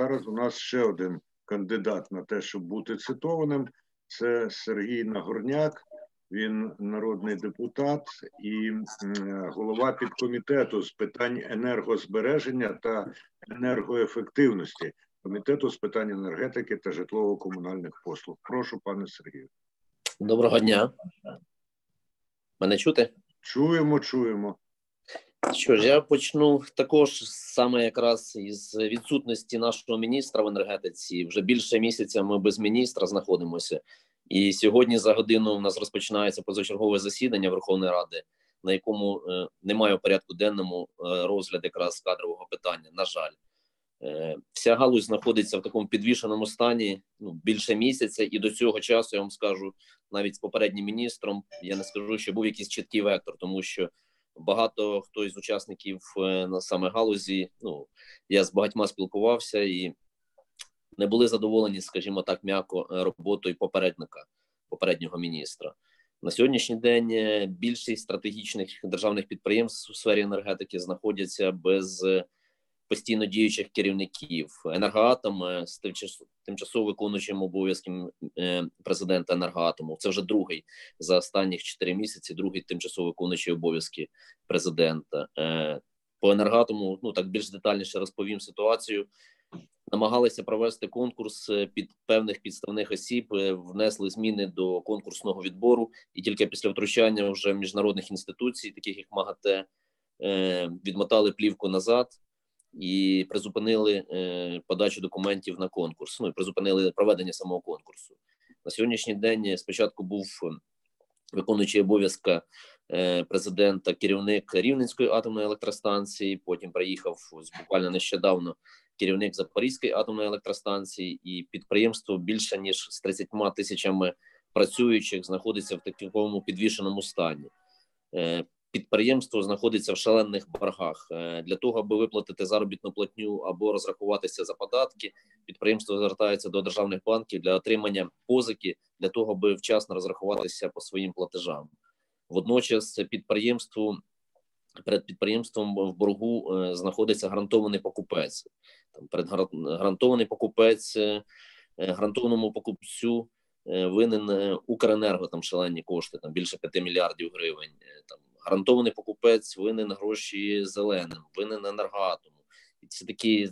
зараз у нас ще один кандидат на те, щоб бути цитованим. Це Сергій Нагорняк. Він народний депутат і голова підкомітету з питань енергозбереження та енергоефективності комітету з питань енергетики та житлово-комунальних послуг. Прошу, пане Сергію. Доброго дня. Мене чути? Чуємо, чуємо. Що ж, я почну також саме якраз із відсутності нашого міністра в енергетиці. Вже більше місяця ми без міністра знаходимося. І сьогодні за годину у нас розпочинається позачергове засідання Верховної Ради, на якому е, немає в порядку денному е, розгляд якраз кадрового питання. На жаль, е, вся галузь знаходиться в такому підвішеному стані ну більше місяця, і до цього часу я вам скажу навіть з попереднім міністром. Я не скажу, що був якийсь чіткий вектор, тому що багато хто із учасників е, на саме галузі. Ну я з багатьма спілкувався і не були задоволені, скажімо так, м'яко е, роботою попередника попереднього міністра. На сьогоднішній день е, більшість стратегічних державних підприємств у сфері енергетики знаходяться без постійно діючих керівників. Енергоатом з тимчасово виконуючим обов'язки президента енергоатому. Це вже другий за останніх 4 місяці. Другий тимчасово виконуючий обов'язки президента е, по енергоатому. Ну так більш детальніше розповім ситуацію намагалися провести конкурс е, під певних підставних осіб, е, внесли зміни до конкурсного відбору, і тільки після втручання вже міжнародних інституцій, таких як МАГАТЕ, е, відмотали плівку назад і призупинили подачу документів на конкурс. Ну і призупинили проведення самого конкурсу. На сьогоднішній день спочатку був виконуючий обов'язка президента, керівник Рівненської атомної електростанції. Потім приїхав буквально нещодавно керівник Запорізької атомної електростанції, і підприємство більше ніж з 30 тисячами працюючих знаходиться в такому підвішеному стані. Підприємство знаходиться в шалених боргах е, для того, аби виплатити заробітну платню або розрахуватися за податки. Підприємство звертається до державних банків для отримання позики для того, аби вчасно розрахуватися по своїм платежам. Водночас підприємству перед підприємством в боргу е, знаходиться гарантований покупець. Там перед гарантований покупець, е, гарантованому покупцю винен Укренерго там шалені кошти, там більше 5 мільярдів гривень. Там гарантований покупець винен гроші зеленим, винен енергоатому. І це такі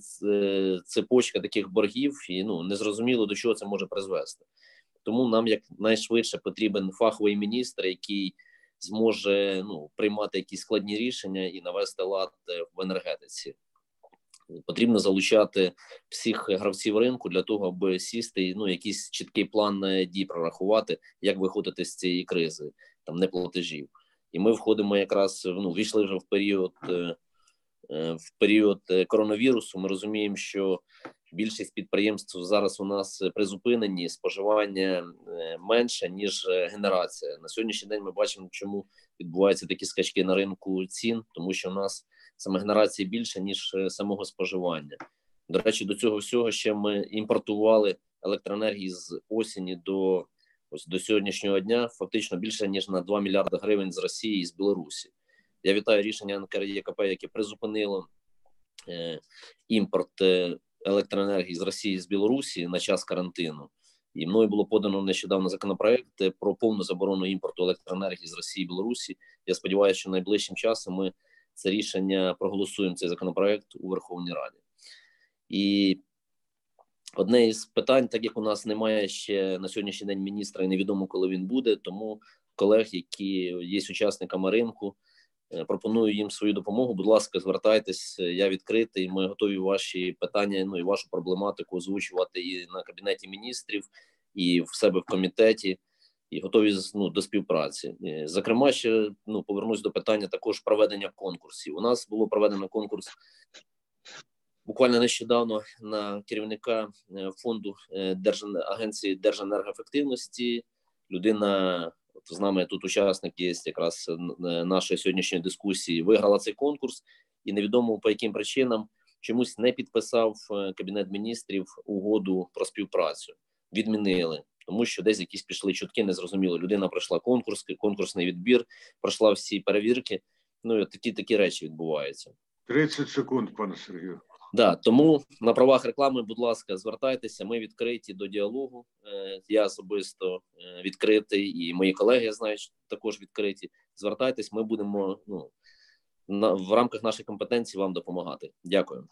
цепочка таких боргів, і ну незрозуміло до чого це може призвести. Тому нам як найшвидше потрібен фаховий міністр, який зможе ну приймати якісь складні рішення і навести лад е, в енергетиці. Потрібно залучати всіх гравців ринку для того, аби сісти ну якийсь чіткий план е, дій прорахувати, як виходити з цієї кризи, там неплатежів. І ми входимо якраз ну війшли вже в період е, в період коронавірусу. Ми розуміємо, що більшість підприємств зараз у нас призупинені споживання е, менше ніж е, генерація. На сьогоднішній день ми бачимо, чому відбуваються такі скачки на ринку цін, тому що у нас саме генерації більше ніж е, самого споживання. До речі, до цього всього ще ми імпортували електроенергії з осені до ось до сьогоднішнього дня. Фактично більше ніж на 2 мільярди гривень з Росії і з Білорусі. Я вітаю рішення НКРЄКП, яке призупинило е, імпорт електроенергії з Росії з Білорусі на час карантину. І мною було подано нещодавно законопроект про повну заборону імпорту електроенергії з Росії і Білорусі. Я сподіваюся, що найближчим часом ми це рішення проголосуємо цей законопроект у Верховній Раді. І одне із питань, так як у нас немає ще на сьогоднішній день міністра, і невідомо коли він буде, тому колег, які є учасниками ринку. Е, пропоную їм свою допомогу. Будь ласка, звертайтесь, я відкритий. Ми готові ваші питання. Ну і вашу проблематику озвучувати і на кабінеті міністрів, і в себе в комітеті, і готові ну, до співпраці. Е, зокрема, ще ну повернусь до питання також проведення конкурсів. У нас було проведено конкурс. Буквально нещодавно на керівника е, фонду Держагенції Держенергоефективності людина От з нами тут учасник є якраз е, е, нашої сьогоднішньої дискусії. Виграла цей конкурс, і невідомо по яким причинам чомусь не підписав е, кабінет міністрів угоду про співпрацю. Відмінили, тому що десь якісь пішли чутки, незрозуміло. Людина пройшла конкурс, конкурсний відбір, пройшла всі перевірки. Ну і такі такі речі відбуваються. 30 секунд, пане Сергію. Да, тому на правах реклами, будь ласка, звертайтеся. Ми відкриті до діалогу. Е, Я особисто е, відкритий, і мої колеги я знаю, також відкриті. Звертайтесь, ми будемо ну на в рамках нашої компетенції вам допомагати. Дякую.